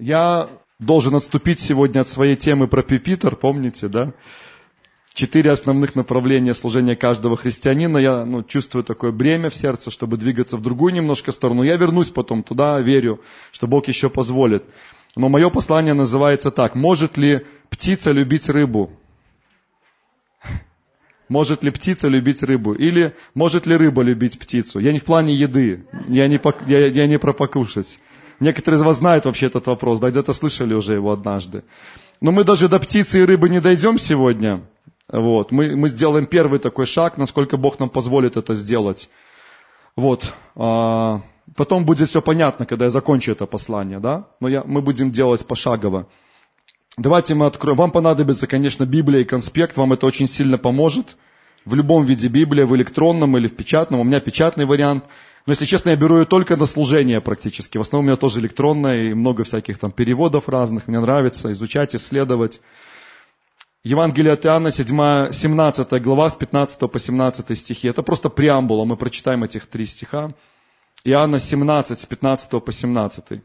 Я должен отступить сегодня от своей темы про Пипитер, помните, да? Четыре основных направления служения каждого христианина. Я ну, чувствую такое бремя в сердце, чтобы двигаться в другую немножко сторону. Я вернусь потом туда, верю, что Бог еще позволит. Но мое послание называется так. Может ли птица любить рыбу? Может ли птица любить рыбу? Или может ли рыба любить птицу? Я не в плане еды, я не, я, я не про покушать. Некоторые из вас знают вообще этот вопрос, да, где-то слышали уже его однажды. Но мы даже до птицы и рыбы не дойдем сегодня. Вот. Мы, мы сделаем первый такой шаг, насколько Бог нам позволит это сделать. Вот. А, потом будет все понятно, когда я закончу это послание, да? Но я, мы будем делать пошагово. Давайте мы откроем. Вам понадобится, конечно, Библия и конспект, вам это очень сильно поможет. В любом виде Библия, в электронном или в печатном. У меня печатный вариант – но, если честно, я беру ее только на служение практически. В основном у меня тоже электронная и много всяких там переводов разных. Мне нравится изучать, исследовать. Евангелие от Иоанна, 7, 17 глава, с 15 по 17 стихи. Это просто преамбула, мы прочитаем этих три стиха. Иоанна 17, с 15 по 17.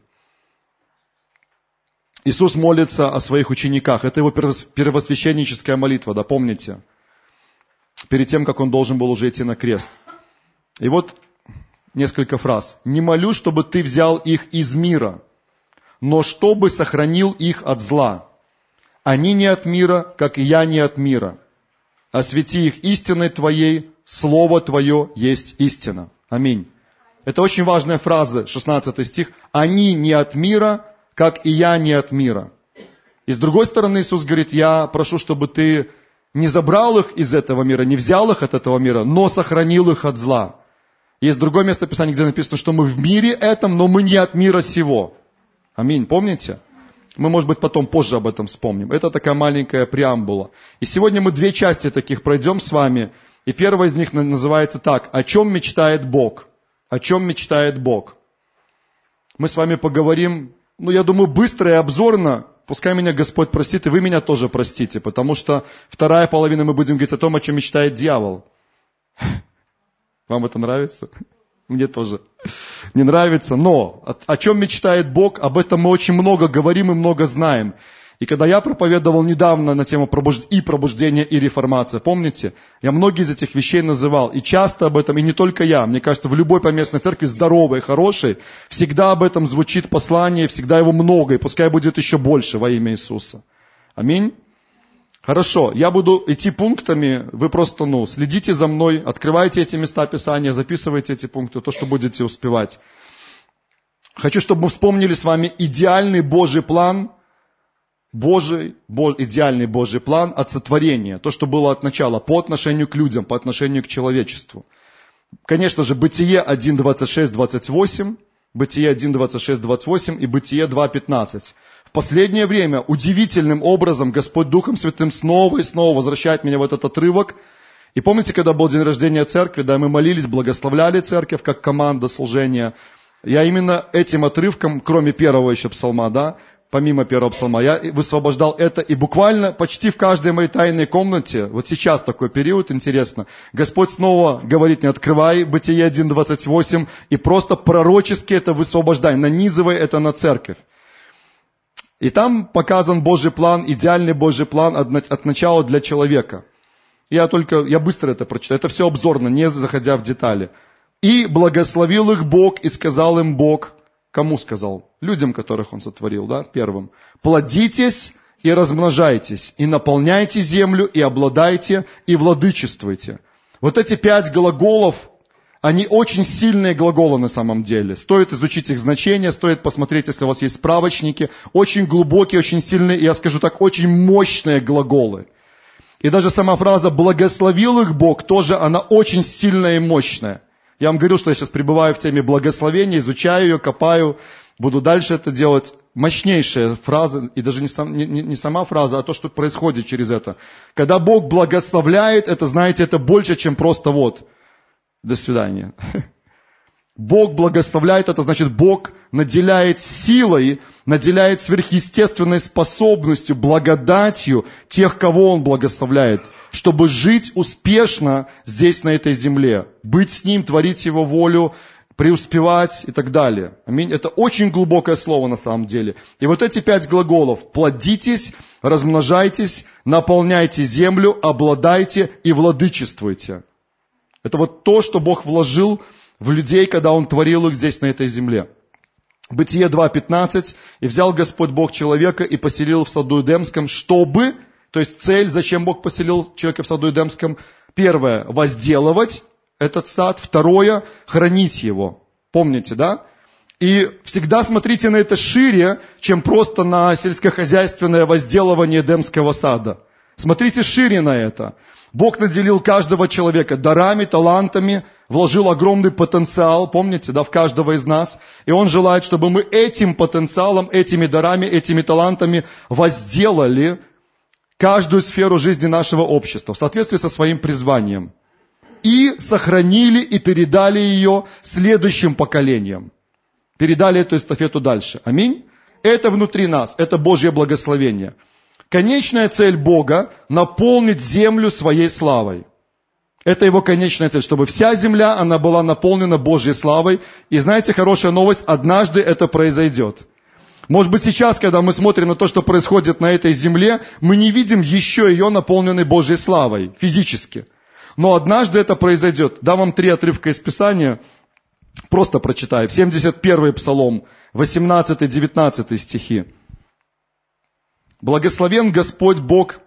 Иисус молится о своих учениках. Это его первосвященническая молитва, да, помните? Перед тем, как он должен был уже идти на крест. И вот несколько фраз. «Не молю, чтобы ты взял их из мира, но чтобы сохранил их от зла. Они не от мира, как и я не от мира. Освети их истиной Твоей, Слово Твое есть истина». Аминь. Это очень важная фраза, 16 стих. «Они не от мира, как и я не от мира». И с другой стороны Иисус говорит, я прошу, чтобы ты не забрал их из этого мира, не взял их от этого мира, но сохранил их от зла. Есть другое место Писания, где написано, что мы в мире этом, но мы не от мира сего. Аминь. Помните? Мы, может быть, потом позже об этом вспомним. Это такая маленькая преамбула. И сегодня мы две части таких пройдем с вами. И первая из них называется так. О чем мечтает Бог? О чем мечтает Бог? Мы с вами поговорим, ну, я думаю, быстро и обзорно. Пускай меня Господь простит, и вы меня тоже простите. Потому что вторая половина мы будем говорить о том, о чем мечтает дьявол. Вам это нравится? Мне тоже не нравится. Но о, чем мечтает Бог, об этом мы очень много говорим и много знаем. И когда я проповедовал недавно на тему пробуж... и пробуждения, и реформация, помните, я многие из этих вещей называл. И часто об этом, и не только я, мне кажется, в любой поместной церкви, здоровой, хорошей, всегда об этом звучит послание, всегда его много, и пускай будет еще больше во имя Иисуса. Аминь. Хорошо, я буду идти пунктами, вы просто, ну, следите за мной, открывайте эти места Писания, записывайте эти пункты, то, что будете успевать. Хочу, чтобы мы вспомнили с вами идеальный Божий план, Божий, Бож, идеальный Божий план от сотворения, то, что было от начала, по отношению к людям, по отношению к человечеству. Конечно же, Бытие 1, 26, 28, Бытие 1, 26, 28 и Бытие 2, 15 последнее время удивительным образом Господь Духом Святым снова и снова возвращает меня в этот отрывок. И помните, когда был день рождения церкви, да, мы молились, благословляли церковь как команда служения. Я именно этим отрывком, кроме первого еще псалма, да, помимо первого псалма, я высвобождал это, и буквально почти в каждой моей тайной комнате, вот сейчас такой период, интересно, Господь снова говорит мне, открывай Бытие 1.28, и просто пророчески это высвобождай, нанизывай это на церковь. И там показан Божий план, идеальный Божий план от, начала для человека. Я только, я быстро это прочитаю. Это все обзорно, не заходя в детали. И благословил их Бог, и сказал им Бог, кому сказал? Людям, которых Он сотворил, да, первым. Плодитесь и размножайтесь, и наполняйте землю, и обладайте, и владычествуйте. Вот эти пять глаголов, они очень сильные глаголы на самом деле. Стоит изучить их значение, стоит посмотреть, если у вас есть справочники. Очень глубокие, очень сильные, я скажу так, очень мощные глаголы. И даже сама фраза «благословил их Бог» тоже, она очень сильная и мощная. Я вам говорю, что я сейчас пребываю в теме благословения, изучаю ее, копаю, буду дальше это делать. Мощнейшая фраза, и даже не, сам, не, не сама фраза, а то, что происходит через это. Когда Бог благословляет, это, знаете, это больше, чем просто вот – до свидания. Бог благословляет, это значит Бог наделяет силой, наделяет сверхъестественной способностью, благодатью тех, кого Он благословляет, чтобы жить успешно здесь, на этой земле, быть с Ним, творить Его волю, преуспевать и так далее. Аминь. Это очень глубокое слово на самом деле. И вот эти пять глаголов. Плодитесь, размножайтесь, наполняйте землю, обладайте и владычествуйте. Это вот то, что Бог вложил в людей, когда Он творил их здесь, на этой земле. Бытие 2.15. «И взял Господь Бог человека и поселил в саду Эдемском, чтобы...» То есть цель, зачем Бог поселил человека в саду Эдемском? Первое, возделывать этот сад. Второе, хранить его. Помните, да? И всегда смотрите на это шире, чем просто на сельскохозяйственное возделывание Эдемского сада. Смотрите шире на это. Бог наделил каждого человека дарами, талантами, вложил огромный потенциал, помните, да, в каждого из нас. И Он желает, чтобы мы этим потенциалом, этими дарами, этими талантами возделали каждую сферу жизни нашего общества в соответствии со своим призванием. И сохранили и передали ее следующим поколениям. Передали эту эстафету дальше. Аминь. Это внутри нас, это Божье благословение. Конечная цель Бога – наполнить землю своей славой. Это его конечная цель, чтобы вся земля, она была наполнена Божьей славой. И знаете, хорошая новость, однажды это произойдет. Может быть, сейчас, когда мы смотрим на то, что происходит на этой земле, мы не видим еще ее наполненной Божьей славой физически. Но однажды это произойдет. Дам вам три отрывка из Писания, просто прочитаю. 71-й Псалом, 18-19 стихи. Благословен Господь Бог,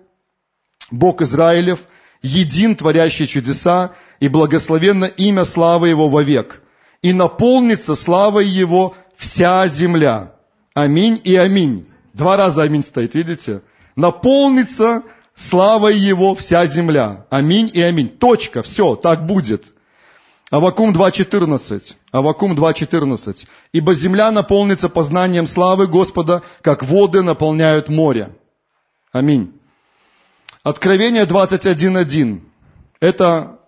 Бог Израилев, един, творящий чудеса, и благословенно имя славы Его вовек. И наполнится славой Его вся земля. Аминь и аминь. Два раза аминь стоит, видите? Наполнится славой Его вся земля. Аминь и аминь. Точка. Все, так будет. Авакум 2.14. Авакум 2.14. «Ибо земля наполнится познанием славы Господа, как воды наполняют море». Аминь. Откровение 21.1. Это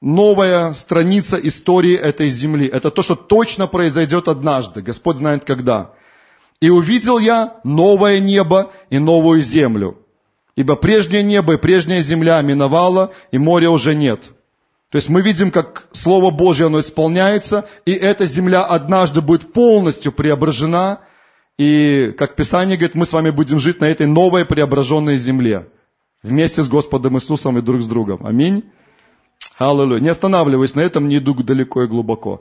новая страница истории этой земли. Это то, что точно произойдет однажды. Господь знает когда. «И увидел я новое небо и новую землю, ибо прежнее небо и прежняя земля миновала, и моря уже нет». То есть мы видим, как Слово Божье, оно исполняется, и эта земля однажды будет полностью преображена, и, как Писание говорит, мы с вами будем жить на этой новой преображенной земле, вместе с Господом Иисусом и друг с другом. Аминь. Аллилуйя. Не останавливаясь на этом, не иду далеко и глубоко.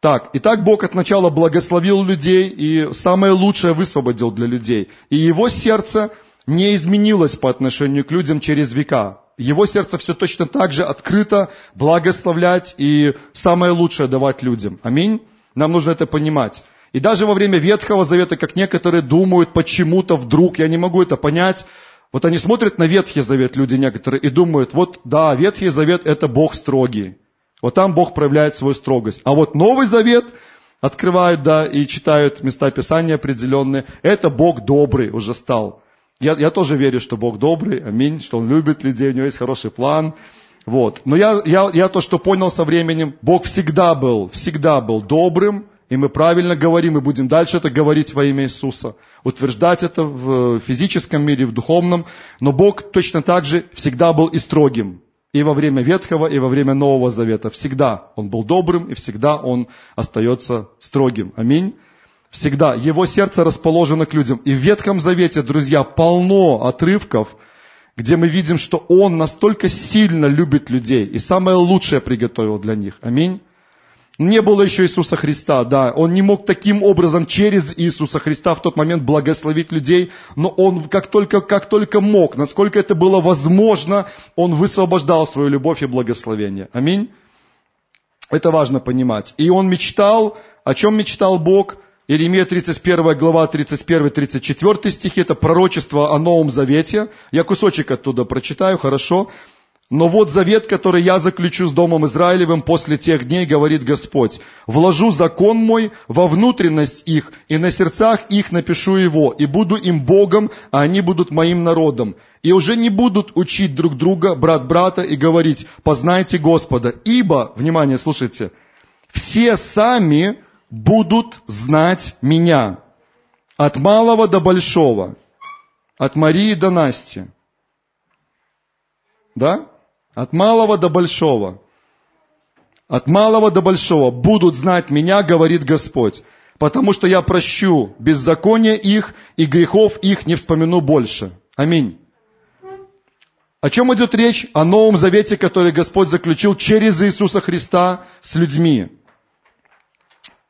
Так, итак, Бог от начала благословил людей и самое лучшее высвободил для людей. И его сердце не изменилось по отношению к людям через века его сердце все точно так же открыто благословлять и самое лучшее давать людям. Аминь. Нам нужно это понимать. И даже во время Ветхого Завета, как некоторые думают, почему-то вдруг, я не могу это понять, вот они смотрят на Ветхий Завет, люди некоторые, и думают, вот да, Ветхий Завет это Бог строгий. Вот там Бог проявляет свою строгость. А вот Новый Завет открывают, да, и читают места Писания определенные, это Бог добрый уже стал. Я, я тоже верю, что Бог добрый, аминь, что Он любит людей, у Него есть хороший план. Вот. Но я, я, я то, что понял со временем, Бог всегда был, всегда был добрым, и мы правильно говорим, и будем дальше это говорить во имя Иисуса. Утверждать это в физическом мире, в духовном. Но Бог точно так же всегда был и строгим. И во время Ветхого, и во время Нового Завета. Всегда Он был добрым, и всегда Он остается строгим. Аминь. Всегда. Его сердце расположено к людям. И в Ветхом Завете, друзья, полно отрывков, где мы видим, что Он настолько сильно любит людей и самое лучшее приготовил для них. Аминь. Не было еще Иисуса Христа, да. Он не мог таким образом через Иисуса Христа в тот момент благословить людей, но он как только, как только мог, насколько это было возможно, он высвобождал свою любовь и благословение. Аминь. Это важно понимать. И он мечтал, о чем мечтал Бог? Иеремия 31 глава 31-34 стихи, это пророчество о Новом Завете. Я кусочек оттуда прочитаю, хорошо. Но вот завет, который я заключу с Домом Израилевым после тех дней, говорит Господь. Вложу закон мой во внутренность их, и на сердцах их напишу его, и буду им Богом, а они будут моим народом. И уже не будут учить друг друга, брат брата, и говорить, познайте Господа. Ибо, внимание, слушайте, все сами будут знать меня. От малого до большого. От Марии до Насти. Да? От малого до большого. от малого до большого будут знать меня, говорит Господь, потому что я прощу беззаконие их и грехов их не вспомину больше. Аминь. О чем идет речь? О Новом Завете, который Господь заключил через Иисуса Христа с людьми.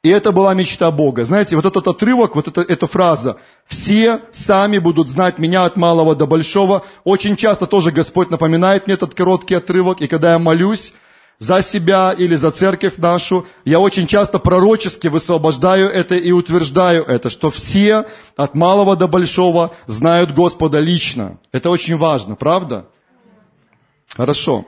И это была мечта Бога. Знаете, вот этот отрывок, вот эта, эта фраза, все сами будут знать меня от малого до большого. Очень часто тоже Господь напоминает мне этот короткий отрывок, и когда я молюсь за себя или за церковь нашу, я очень часто пророчески высвобождаю это и утверждаю это, что все от малого до большого знают Господа лично. Это очень важно, правда? Хорошо.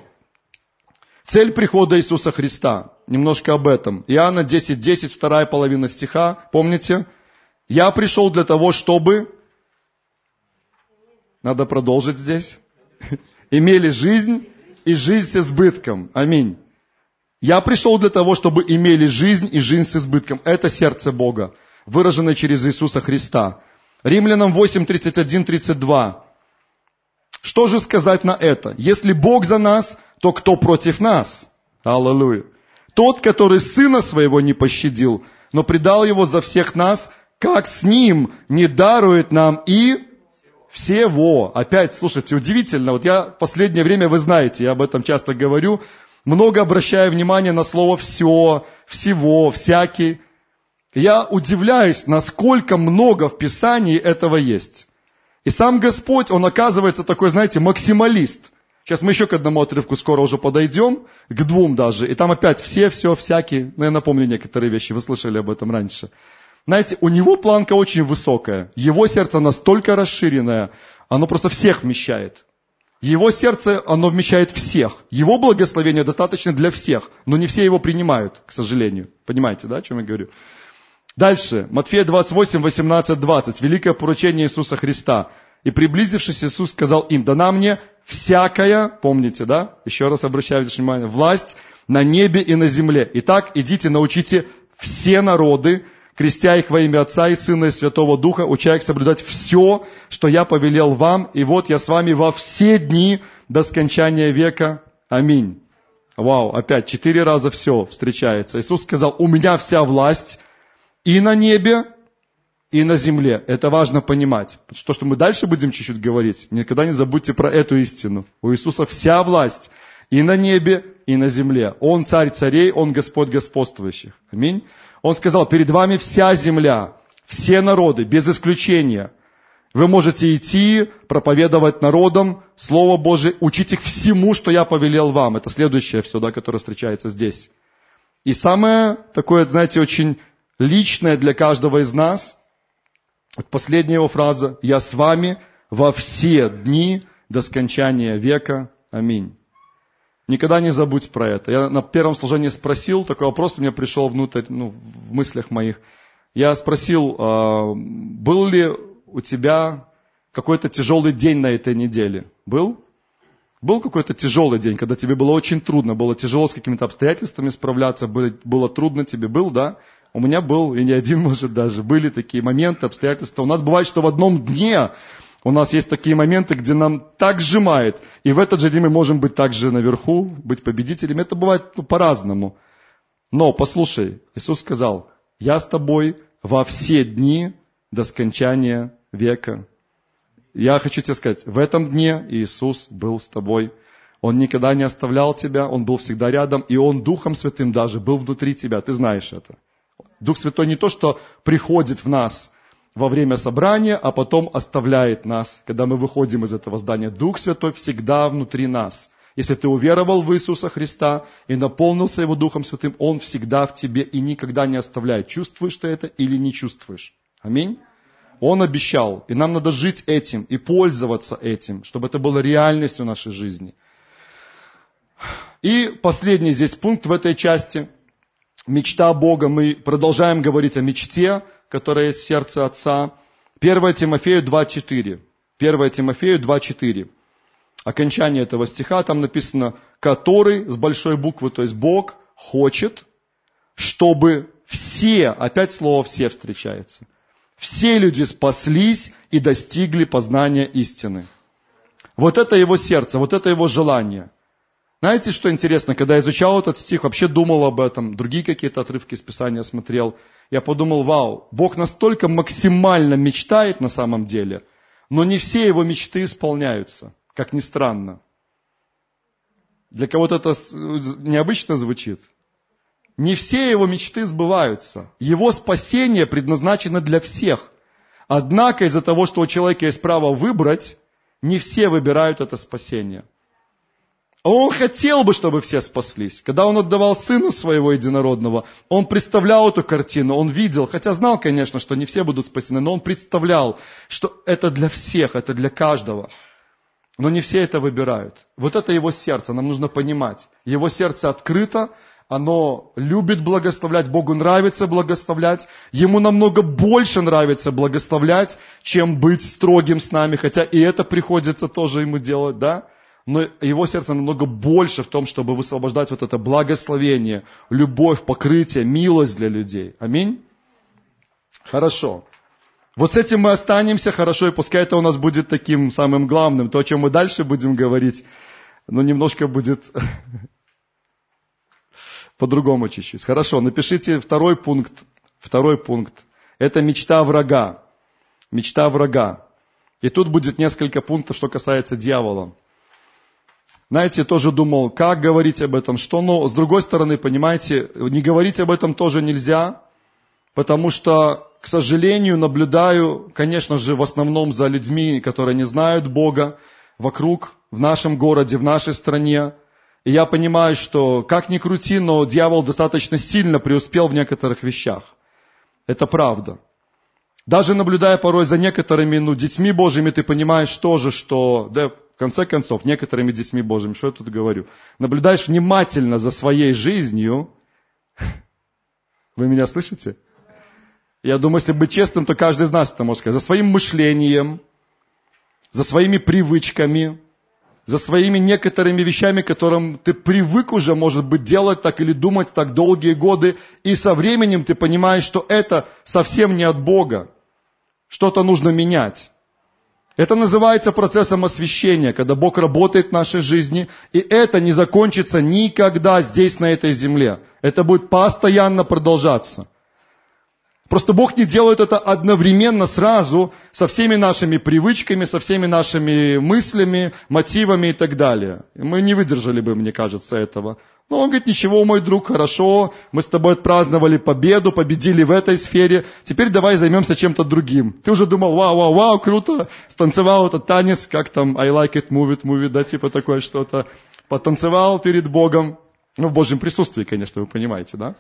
Цель прихода Иисуса Христа. Немножко об этом. Иоанна 10, 10, вторая половина стиха. Помните? Я пришел для того, чтобы... Надо продолжить здесь. Имели жизнь и жизнь с избытком. Аминь. Я пришел для того, чтобы имели жизнь и жизнь с избытком. Это сердце Бога, выраженное через Иисуса Христа. Римлянам 8, 31, 32. Что же сказать на это? Если Бог за нас, то кто против нас? Аллилуйя. Тот, который сына своего не пощадил, но предал его за всех нас, как с ним не дарует нам и всего. Опять, слушайте, удивительно. Вот я в последнее время, вы знаете, я об этом часто говорю, много обращаю внимание на слово «все», «всего», «всякий». Я удивляюсь, насколько много в Писании этого есть. И сам Господь, Он оказывается такой, знаете, максималист. Сейчас мы еще к одному отрывку скоро уже подойдем, к двум даже. И там опять все, все, всякие. Ну, я напомню некоторые вещи, вы слышали об этом раньше. Знаете, у него планка очень высокая. Его сердце настолько расширенное, оно просто всех вмещает. Его сердце, оно вмещает всех. Его благословение достаточно для всех, но не все его принимают, к сожалению. Понимаете, да, о чем я говорю? Дальше, Матфея 28, 18, 20. Великое поручение Иисуса Христа. И приблизившись, Иисус сказал им, дана мне всякая, помните, да? Еще раз обращаю внимание, власть на небе и на земле. Итак, идите, научите все народы, крестя их во имя Отца и Сына и Святого Духа, уча их соблюдать все, что я повелел вам, и вот я с вами во все дни до скончания века. Аминь. Вау, опять четыре раза все встречается. Иисус сказал, у меня вся власть и на небе, и на земле. Это важно понимать. То, что мы дальше будем чуть-чуть говорить, никогда не забудьте про эту истину. У Иисуса вся власть и на небе, и на земле. Он царь царей, он Господь господствующих. Аминь. Он сказал, перед вами вся земля, все народы, без исключения. Вы можете идти, проповедовать народам Слово Божие, учить их всему, что я повелел вам. Это следующее все, да, которое встречается здесь. И самое такое, знаете, очень личное для каждого из нас – Последняя его фраза. «Я с вами во все дни до скончания века. Аминь». Никогда не забудь про это. Я на первом служении спросил, такой вопрос у меня пришел внутрь, ну, в мыслях моих. Я спросил, а, был ли у тебя какой-то тяжелый день на этой неделе? Был? Был какой-то тяжелый день, когда тебе было очень трудно, было тяжело с какими-то обстоятельствами справляться, было, трудно тебе, был, да? У меня был, и не один, может, даже, были такие моменты, обстоятельства. У нас бывает, что в одном дне у нас есть такие моменты, где нам так сжимает. И в этот же день мы можем быть также наверху, быть победителями. Это бывает ну, по-разному. Но послушай, Иисус сказал, я с тобой во все дни до скончания века. Я хочу тебе сказать, в этом дне Иисус был с тобой. Он никогда не оставлял тебя, Он был всегда рядом, и Он Духом Святым даже был внутри тебя. Ты знаешь это. Дух Святой не то, что приходит в нас во время собрания, а потом оставляет нас, когда мы выходим из этого здания. Дух Святой всегда внутри нас. Если ты уверовал в Иисуса Христа и наполнился Его Духом Святым, Он всегда в тебе и никогда не оставляет. Чувствуешь ты это или не чувствуешь? Аминь. Он обещал, и нам надо жить этим и пользоваться этим, чтобы это было реальностью нашей жизни. И последний здесь пункт в этой части мечта Бога, мы продолжаем говорить о мечте, которая есть в сердце Отца. 1 Тимофею 2.4. 1 Тимофею 2.4. Окончание этого стиха, там написано, который, с большой буквы, то есть Бог, хочет, чтобы все, опять слово «все» встречается, все люди спаслись и достигли познания истины. Вот это его сердце, вот это его желание. Знаете, что интересно, когда изучал этот стих, вообще думал об этом, другие какие-то отрывки из Писания смотрел, я подумал, вау, Бог настолько максимально мечтает на самом деле, но не все его мечты исполняются, как ни странно. Для кого-то это необычно звучит. Не все его мечты сбываются. Его спасение предназначено для всех. Однако из-за того, что у человека есть право выбрать, не все выбирают это спасение. А он хотел бы, чтобы все спаслись. Когда он отдавал сына своего единородного, он представлял эту картину, он видел, хотя знал, конечно, что не все будут спасены, но он представлял, что это для всех, это для каждого. Но не все это выбирают. Вот это его сердце, нам нужно понимать. Его сердце открыто, оно любит благословлять, Богу нравится благословлять, Ему намного больше нравится благословлять, чем быть строгим с нами, хотя и это приходится тоже ему делать, да? Но его сердце намного больше в том, чтобы высвобождать вот это благословение, любовь, покрытие, милость для людей. Аминь? Хорошо. Вот с этим мы останемся, хорошо, и пускай это у нас будет таким самым главным. То, о чем мы дальше будем говорить, ну, немножко будет по-другому чуть-чуть. Хорошо, напишите второй пункт. Второй пункт. Это мечта врага. Мечта врага. И тут будет несколько пунктов, что касается дьявола. Знаете, тоже думал, как говорить об этом, что, но с другой стороны, понимаете, не говорить об этом тоже нельзя, потому что, к сожалению, наблюдаю, конечно же, в основном за людьми, которые не знают Бога, вокруг, в нашем городе, в нашей стране, и я понимаю, что как ни крути, но дьявол достаточно сильно преуспел в некоторых вещах. Это правда. Даже наблюдая порой за некоторыми ну, детьми Божьими, ты понимаешь тоже, что, да, в конце концов, некоторыми детьми Божьими, что я тут говорю, наблюдаешь внимательно за своей жизнью, вы меня слышите? Я думаю, если быть честным, то каждый из нас это может сказать. За своим мышлением, за своими привычками, за своими некоторыми вещами, которым ты привык уже, может быть, делать так или думать так долгие годы, и со временем ты понимаешь, что это совсем не от Бога. Что-то нужно менять. Это называется процессом освящения, когда Бог работает в нашей жизни, и это не закончится никогда здесь, на этой земле. Это будет постоянно продолжаться. Просто Бог не делает это одновременно сразу со всеми нашими привычками, со всеми нашими мыслями, мотивами и так далее. Мы не выдержали бы, мне кажется, этого. Но он говорит, ничего, мой друг, хорошо, мы с тобой отпраздновали победу, победили в этой сфере, теперь давай займемся чем-то другим. Ты уже думал, вау, вау, вау, круто, станцевал этот танец, как там, I like it, move it, move it, да, типа такое что-то. Потанцевал перед Богом, ну, в Божьем присутствии, конечно, вы понимаете, да?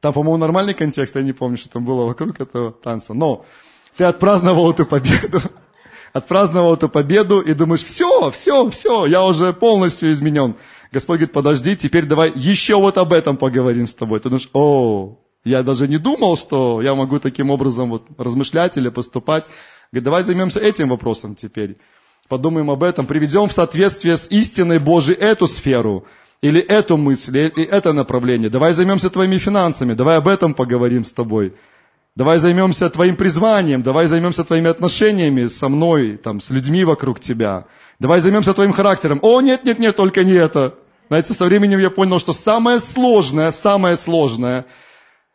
Там, по-моему, нормальный контекст, я не помню, что там было вокруг этого танца. Но ты отпраздновал эту победу, отпраздновал эту победу и думаешь, все, все, все, я уже полностью изменен. Господь говорит, подожди, теперь давай еще вот об этом поговорим с тобой. Ты думаешь, о, я даже не думал, что я могу таким образом вот размышлять или поступать. Говорит, давай займемся этим вопросом теперь. Подумаем об этом, приведем в соответствие с истиной Божией эту сферу или эту мысль, или это направление. Давай займемся твоими финансами, давай об этом поговорим с тобой. Давай займемся твоим призванием, давай займемся твоими отношениями со мной, там, с людьми вокруг тебя. Давай займемся твоим характером. О, нет, нет, нет, только не это. Знаете, со временем я понял, что самое сложное, самое сложное,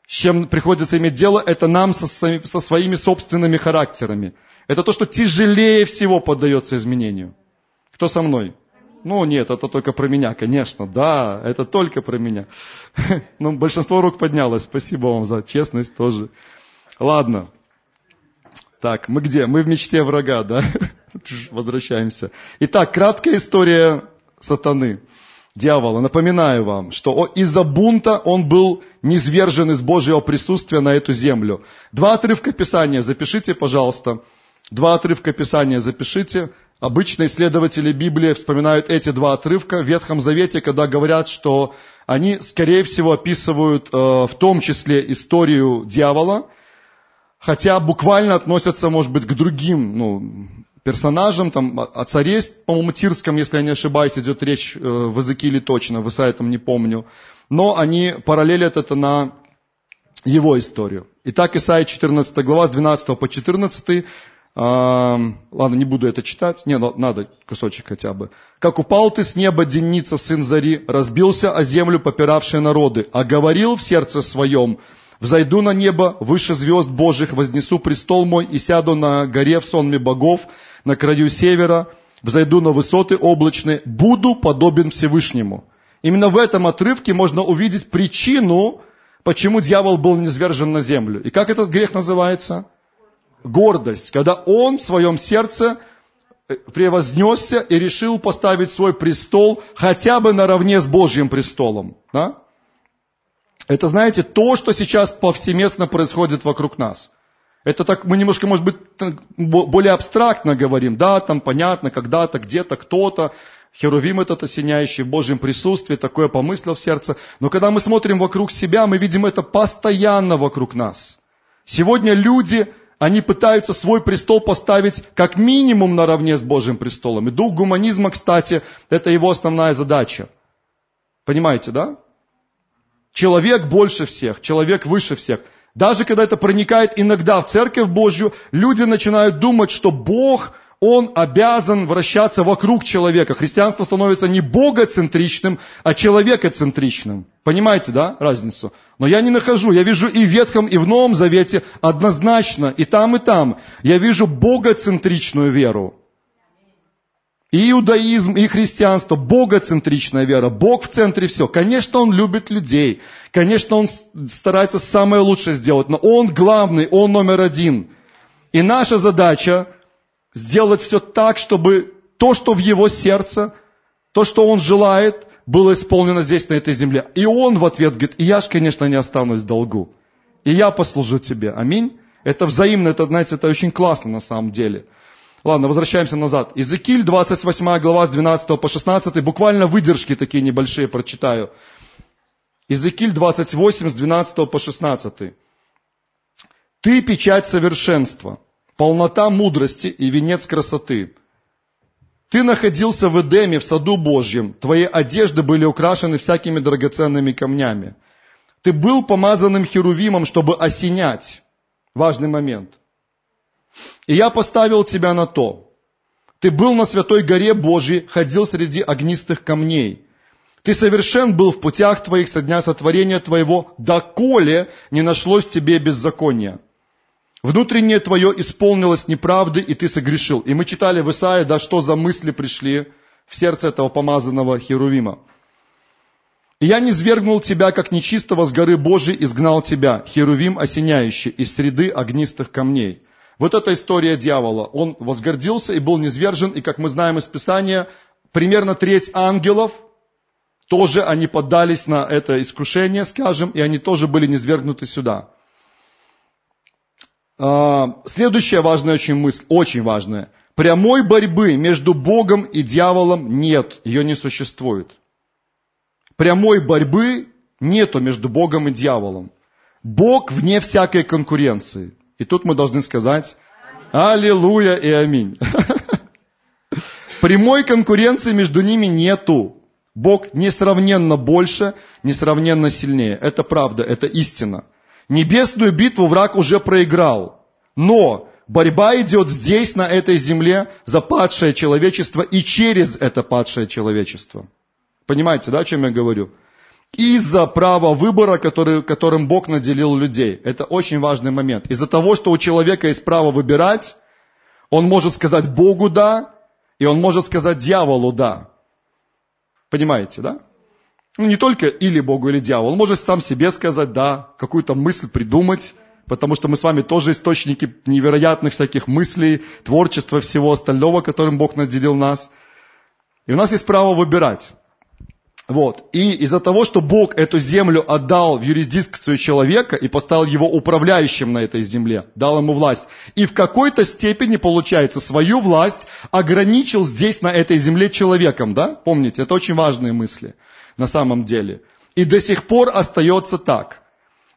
с чем приходится иметь дело, это нам со, со своими собственными характерами. Это то, что тяжелее всего поддается изменению. Кто со мной? Ну, нет, это только про меня, конечно, да, это только про меня. Ну, большинство рук поднялось, спасибо вам за честность тоже. Ладно. Так, мы где? Мы в мечте врага, да? Возвращаемся. Итак, краткая история сатаны, дьявола. Напоминаю вам, что из-за бунта он был низвержен из Божьего присутствия на эту землю. Два отрывка Писания запишите, пожалуйста. Два отрывка Писания запишите. Обычно исследователи Библии вспоминают эти два отрывка в Ветхом Завете, когда говорят, что они, скорее всего, описывают э, в том числе историю дьявола, хотя буквально относятся, может быть, к другим ну, персонажам, там, о царе, по-моему, Тирском, если я не ошибаюсь, идет речь э, в Эзекииле точно, в Исаии не помню, но они параллелят это на его историю. Итак, Исаия 14 глава с 12 по 14 А, ладно, не буду это читать. Не, надо кусочек хотя бы. «Как упал ты с неба, денница, сын зари, разбился о землю попиравшие народы, а говорил в сердце своем, Взойду на небо, выше звезд Божьих, вознесу престол мой и сяду на горе в сонме богов, на краю севера, взойду на высоты облачные, буду подобен Всевышнему. Именно в этом отрывке можно увидеть причину, почему дьявол был низвержен на землю. И как этот грех называется? Гордость. Когда он в своем сердце э, превознесся и решил поставить свой престол хотя бы наравне с Божьим престолом. Да? Это, знаете, то, что сейчас повсеместно происходит вокруг нас. Это так, мы немножко, может быть, более абстрактно говорим. Да, там понятно, когда-то, где-то, кто-то. Херувим этот осеняющий в Божьем присутствии, такое помыслил в сердце. Но когда мы смотрим вокруг себя, мы видим это постоянно вокруг нас. Сегодня люди, они пытаются свой престол поставить как минимум наравне с Божьим престолом. И дух гуманизма, кстати, это его основная задача. Понимаете, да? Человек больше всех, человек выше всех. Даже когда это проникает иногда в Церковь Божью, люди начинают думать, что Бог, Он обязан вращаться вокруг человека. Христианство становится не богоцентричным, а человекоцентричным. Понимаете, да, разницу? Но я не нахожу, я вижу и в Ветхом, и в Новом Завете однозначно, и там, и там. Я вижу богоцентричную веру. И иудаизм, и христианство, богоцентричная вера, Бог в центре все. Конечно, Он любит людей, конечно, Он старается самое лучшее сделать, но Он главный, Он номер один. И наша задача сделать все так, чтобы то, что в Его сердце, то, что Он желает, было исполнено здесь, на этой земле. И Он в ответ говорит, и я же, конечно, не останусь в долгу. И я послужу тебе. Аминь. Это взаимно, это, знаете, это очень классно на самом деле. Ладно, возвращаемся назад. Иезекииль, 28 глава, с 12 по 16, буквально выдержки такие небольшие прочитаю. Иезекииль 28, с 12 по 16. «Ты печать совершенства, полнота мудрости и венец красоты. Ты находился в Эдеме, в саду Божьем, твои одежды были украшены всякими драгоценными камнями. Ты был помазанным херувимом, чтобы осенять. Важный момент – и я поставил тебя на то. Ты был на святой горе Божьей, ходил среди огнистых камней. Ты совершен был в путях твоих со дня сотворения твоего, доколе не нашлось тебе беззакония. Внутреннее твое исполнилось неправды, и ты согрешил. И мы читали в Исаии, да, что за мысли пришли в сердце этого помазанного Херувима. И я не свергнул тебя, как нечистого с горы Божией, изгнал тебя, Херувим осеняющий, из среды огнистых камней. Вот эта история дьявола. Он возгордился и был низвержен, и, как мы знаем из Писания, примерно треть ангелов, тоже они поддались на это искушение, скажем, и они тоже были низвергнуты сюда. А, следующая важная очень мысль, очень важная. Прямой борьбы между Богом и дьяволом нет, ее не существует. Прямой борьбы нету между Богом и дьяволом. Бог вне всякой конкуренции. И тут мы должны сказать Аллилуйя и Аминь. Прямой конкуренции между ними нету. Бог несравненно больше, несравненно сильнее. Это правда, это истина. Небесную битву враг уже проиграл. Но борьба идет здесь, на этой земле, за падшее человечество и через это падшее человечество. Понимаете, да, о чем я говорю? Из-за права выбора, который, которым Бог наделил людей. Это очень важный момент. Из-за того, что у человека есть право выбирать, он может сказать Богу «да», и он может сказать дьяволу «да». Понимаете, да? Ну, не только или Богу, или дьяволу. Он может сам себе сказать «да», какую-то мысль придумать, потому что мы с вами тоже источники невероятных всяких мыслей, творчества, всего остального, которым Бог наделил нас. И у нас есть право выбирать. Вот. И из-за того, что Бог эту землю отдал в юрисдикцию человека и поставил его управляющим на этой земле, дал ему власть, и в какой-то степени, получается, свою власть ограничил здесь, на этой земле, человеком, да? Помните, это очень важные мысли на самом деле. И до сих пор остается так.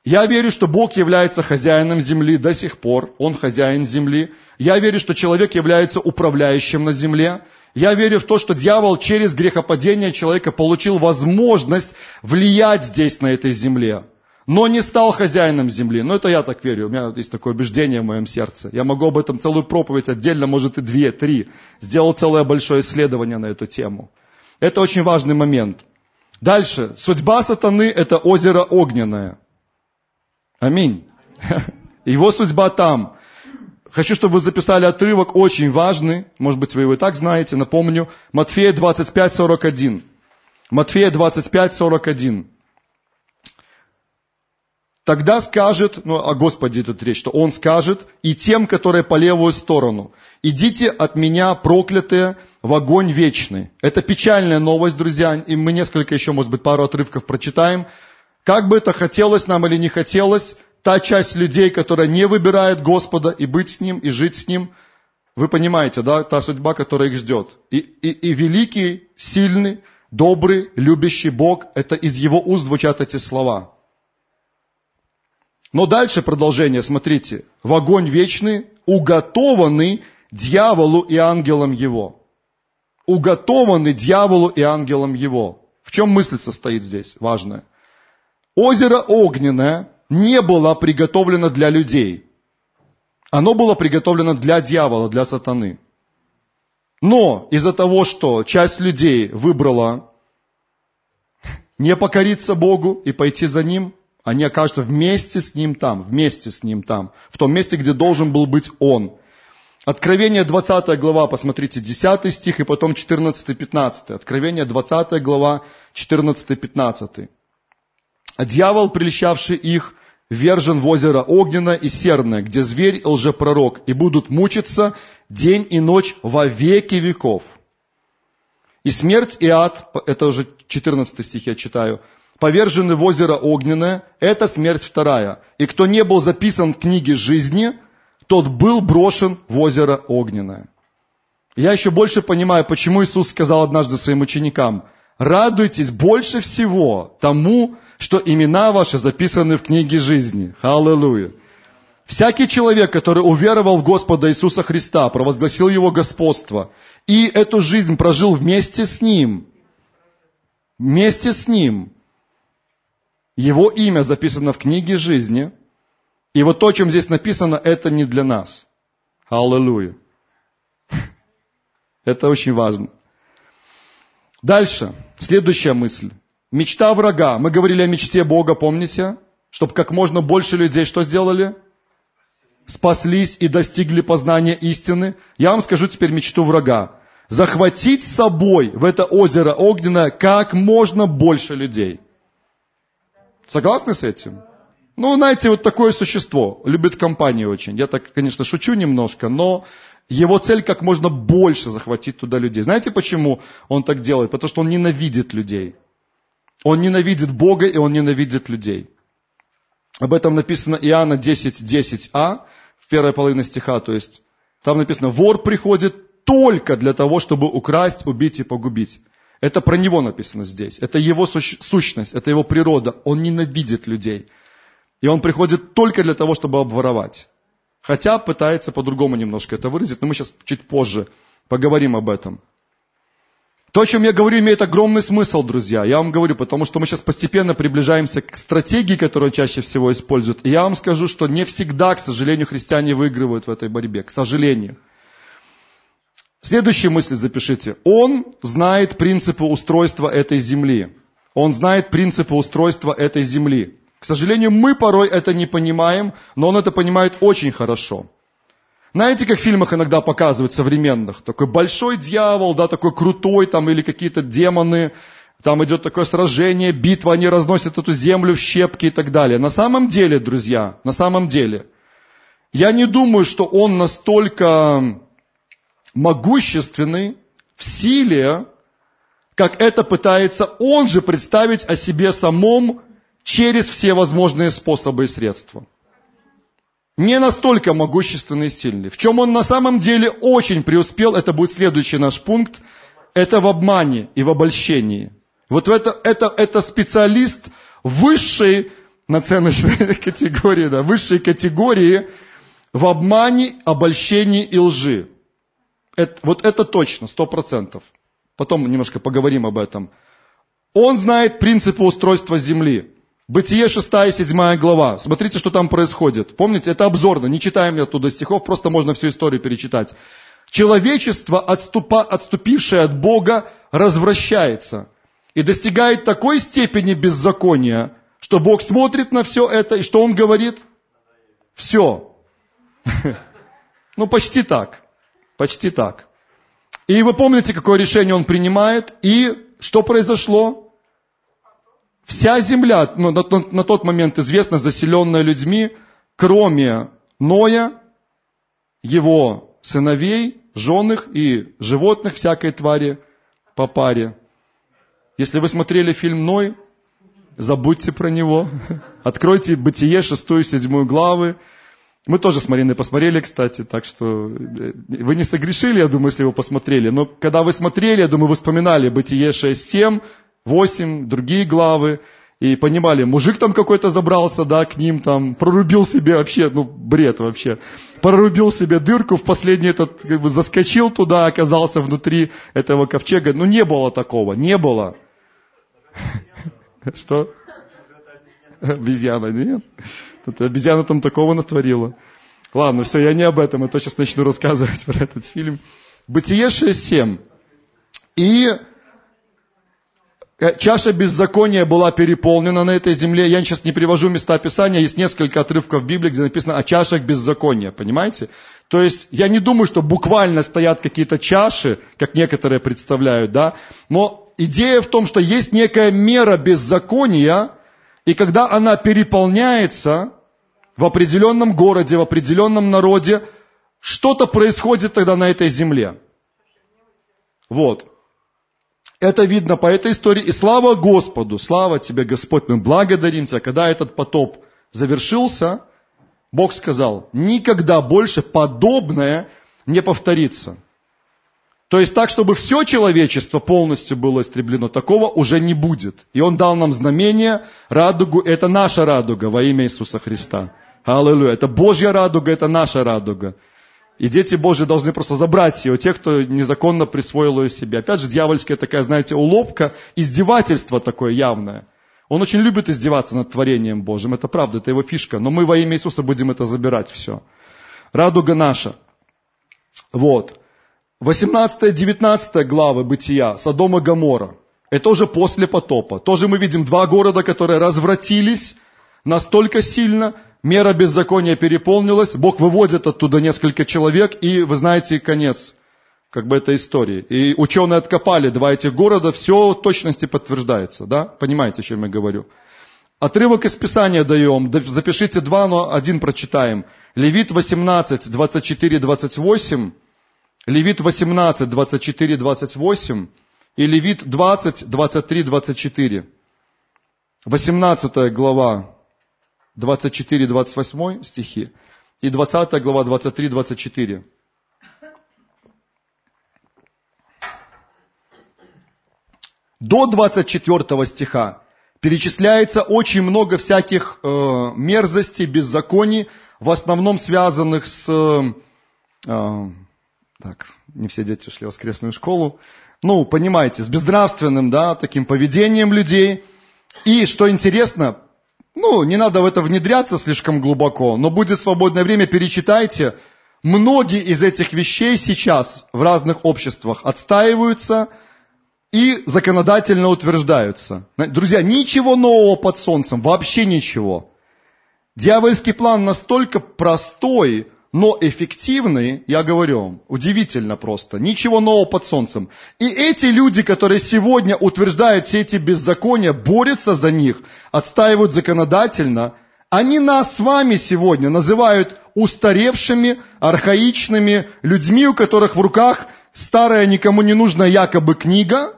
Я верю, что Бог является хозяином земли до сих пор, Он хозяин земли. Я верю, что человек является управляющим на земле. Я верю в то, что дьявол через грехопадение человека получил возможность влиять здесь, на этой земле. но не стал хозяином земли. Ну, это я так верю, у меня есть такое убеждение в моем сердце. Я могу об этом целую проповедь отдельно, может и две, три. Сделал целое большое исследование на эту тему. Это очень важный момент. Дальше. Судьба сатаны – это озеро огненное. Аминь. Его судьба там. Хочу, чтобы вы записали отрывок очень важный. Может быть, вы его и так знаете. Напомню. Матфея 25, 41. Матфея 25, 41. Тогда скажет, ну о Господе тут речь, что Он скажет, и тем, которые по левую сторону, идите от меня, проклятые, в огонь вечный. Это печальная новость, друзья, и мы несколько еще, может быть, пару отрывков прочитаем. Как бы это хотелось нам или не хотелось, та часть людей, которая не выбирает Господа и быть с Ним, и жить с Ним, вы понимаете, да, та судьба, которая их ждет. И, и, и великий, сильный, добрый, любящий Бог, это из Его уст звучат эти слова – но дальше продолжение, смотрите. В огонь вечный, уготованный дьяволу и ангелам его. Уготованный дьяволу и ангелам его. В чем мысль состоит здесь? Важная. Озеро огненное не было приготовлено для людей. Оно было приготовлено для дьявола, для сатаны. Но из-за того, что часть людей выбрала не покориться Богу и пойти за Ним, они окажутся вместе с ним там, вместе с ним там, в том месте, где должен был быть он. Откровение 20 глава, посмотрите, 10 стих и потом 14-15. Откровение 20 глава, 14-15. А дьявол, прельщавший их, вержен в озеро огненное и серное, где зверь и лжепророк, и будут мучиться день и ночь во веки веков. И смерть и ад, это уже 14 стих я читаю, повержены в озеро огненное, это смерть вторая. И кто не был записан в книге жизни, тот был брошен в озеро огненное. Я еще больше понимаю, почему Иисус сказал однажды своим ученикам, радуйтесь больше всего тому, что имена ваши записаны в книге жизни. Аллилуйя. Всякий человек, который уверовал в Господа Иисуса Христа, провозгласил Его господство и эту жизнь прожил вместе с Ним, вместе с Ним, его имя записано в книге жизни. И вот то, о чем здесь написано, это не для нас. Аллилуйя. Это очень важно. Дальше. Следующая мысль. Мечта врага. Мы говорили о мечте Бога, помните? Чтобы как можно больше людей что сделали? Спаслись и достигли познания истины. Я вам скажу теперь мечту врага. Захватить с собой в это озеро огненное как можно больше людей – Согласны с этим? Ну, знаете, вот такое существо, любит компанию очень. Я так, конечно, шучу немножко, но его цель как можно больше захватить туда людей. Знаете, почему он так делает? Потому что он ненавидит людей. Он ненавидит Бога и он ненавидит людей. Об этом написано Иоанна 10, 10а, в первой половине стиха, то есть там написано, вор приходит только для того, чтобы украсть, убить и погубить. Это про него написано здесь. Это его сущность, это его природа. Он ненавидит людей. И он приходит только для того, чтобы обворовать. Хотя пытается по-другому немножко это выразить, но мы сейчас чуть позже поговорим об этом. То, о чем я говорю, имеет огромный смысл, друзья. Я вам говорю, потому что мы сейчас постепенно приближаемся к стратегии, которую чаще всего используют. И я вам скажу, что не всегда, к сожалению, христиане выигрывают в этой борьбе. К сожалению. Следующие мысли запишите. Он знает принципы устройства этой земли. Он знает принципы устройства этой земли. К сожалению, мы порой это не понимаем, но он это понимает очень хорошо. Знаете, как в фильмах иногда показывают современных? Такой большой дьявол, да, такой крутой, там, или какие-то демоны, там идет такое сражение, битва, они разносят эту землю в щепки и так далее. На самом деле, друзья, на самом деле, я не думаю, что он настолько могущественный, в силе, как это пытается он же представить о себе самом через все возможные способы и средства. Не настолько могущественный и сильный. В чем он на самом деле очень преуспел, это будет следующий наш пункт, это в обмане и в обольщении. Вот это, это, это специалист высшей наценочной категории, да, высшей категории в обмане, обольщении и лжи. Это, вот это точно, сто процентов. Потом немножко поговорим об этом. Он знает принципы устройства Земли. Бытие 6 и 7 глава. Смотрите, что там происходит. Помните, это обзорно, не читаем оттуда стихов, просто можно всю историю перечитать. Человечество, отступа, отступившее от Бога, развращается и достигает такой степени беззакония, что Бог смотрит на все это, и что Он говорит? Все. Ну, почти так. Почти так. И вы помните, какое решение Он принимает, и что произошло? Вся земля, ну, на, на, тот момент известно, заселенная людьми, кроме Ноя, его сыновей, женных и животных всякой твари по паре. Если вы смотрели фильм «Ной», забудьте про него. Откройте Бытие, шестую, седьмую главы. Мы тоже с Мариной посмотрели, кстати, так что э, вы не согрешили, я думаю, если вы посмотрели. Но когда вы смотрели, я думаю, вы вспоминали Бытие 6, 7, 8, другие главы, и понимали, мужик там какой-то забрался, да, к ним там, прорубил себе вообще, ну, бред вообще, прорубил себе дырку, в последний этот, как бы, заскочил туда, оказался внутри этого ковчега. Ну, не было такого, не было. Что? Обезьяна, нет? Обезьяна там такого натворила. Ладно, все, я не об этом, то сейчас начну рассказывать про этот фильм. Бытие 6.7. И чаша беззакония была переполнена на этой земле. Я сейчас не привожу места Писания, есть несколько отрывков в Библии, где написано о чашах беззакония, понимаете? То есть я не думаю, что буквально стоят какие-то чаши, как некоторые представляют, да, но идея в том, что есть некая мера беззакония, и когда она переполняется в определенном городе, в определенном народе, что-то происходит тогда на этой земле. Вот. Это видно по этой истории. И слава Господу, слава тебе, Господь, мы благодарим тебя. Когда этот потоп завершился, Бог сказал, никогда больше подобное не повторится. То есть так, чтобы все человечество полностью было истреблено, такого уже не будет. И Он дал нам знамение, радугу, это наша радуга во имя Иисуса Христа. Аллилуйя. Это Божья радуга, это наша радуга. И дети Божьи должны просто забрать ее, те, кто незаконно присвоил ее себе. Опять же, дьявольская такая, знаете, уловка, издевательство такое явное. Он очень любит издеваться над творением Божьим, это правда, это его фишка. Но мы во имя Иисуса будем это забирать все. Радуга наша. Вот. 18-19 главы Бытия, Содом и Гамора. Это уже после потопа. Тоже мы видим два города, которые развратились настолько сильно, мера беззакония переполнилась, Бог выводит оттуда несколько человек, и вы знаете конец как бы этой истории. И ученые откопали два этих города, все в точности подтверждается, да? Понимаете, о чем я говорю? Отрывок из Писания даем, запишите два, но один прочитаем. Левит 18, 24, 28, Левит 18, 24, 28 и Левит 20, 23, 24. 18 глава 24-28 стихи и 20 глава 23-24. До 24 стиха перечисляется очень много всяких э, мерзостей, беззаконий, в основном связанных с... Э, так, не все дети ушли в воскресную школу. Ну, понимаете, с безнравственным, да, таким поведением людей. И, что интересно, ну, не надо в это внедряться слишком глубоко, но будет свободное время, перечитайте. Многие из этих вещей сейчас в разных обществах отстаиваются и законодательно утверждаются. Друзья, ничего нового под солнцем, вообще ничего. Дьявольский план настолько простой, но эффективный, я говорю удивительно просто. Ничего нового под солнцем. И эти люди, которые сегодня утверждают все эти беззакония, борются за них, отстаивают законодательно, они нас с вами сегодня называют устаревшими, архаичными людьми, у которых в руках старая, никому не нужная якобы книга,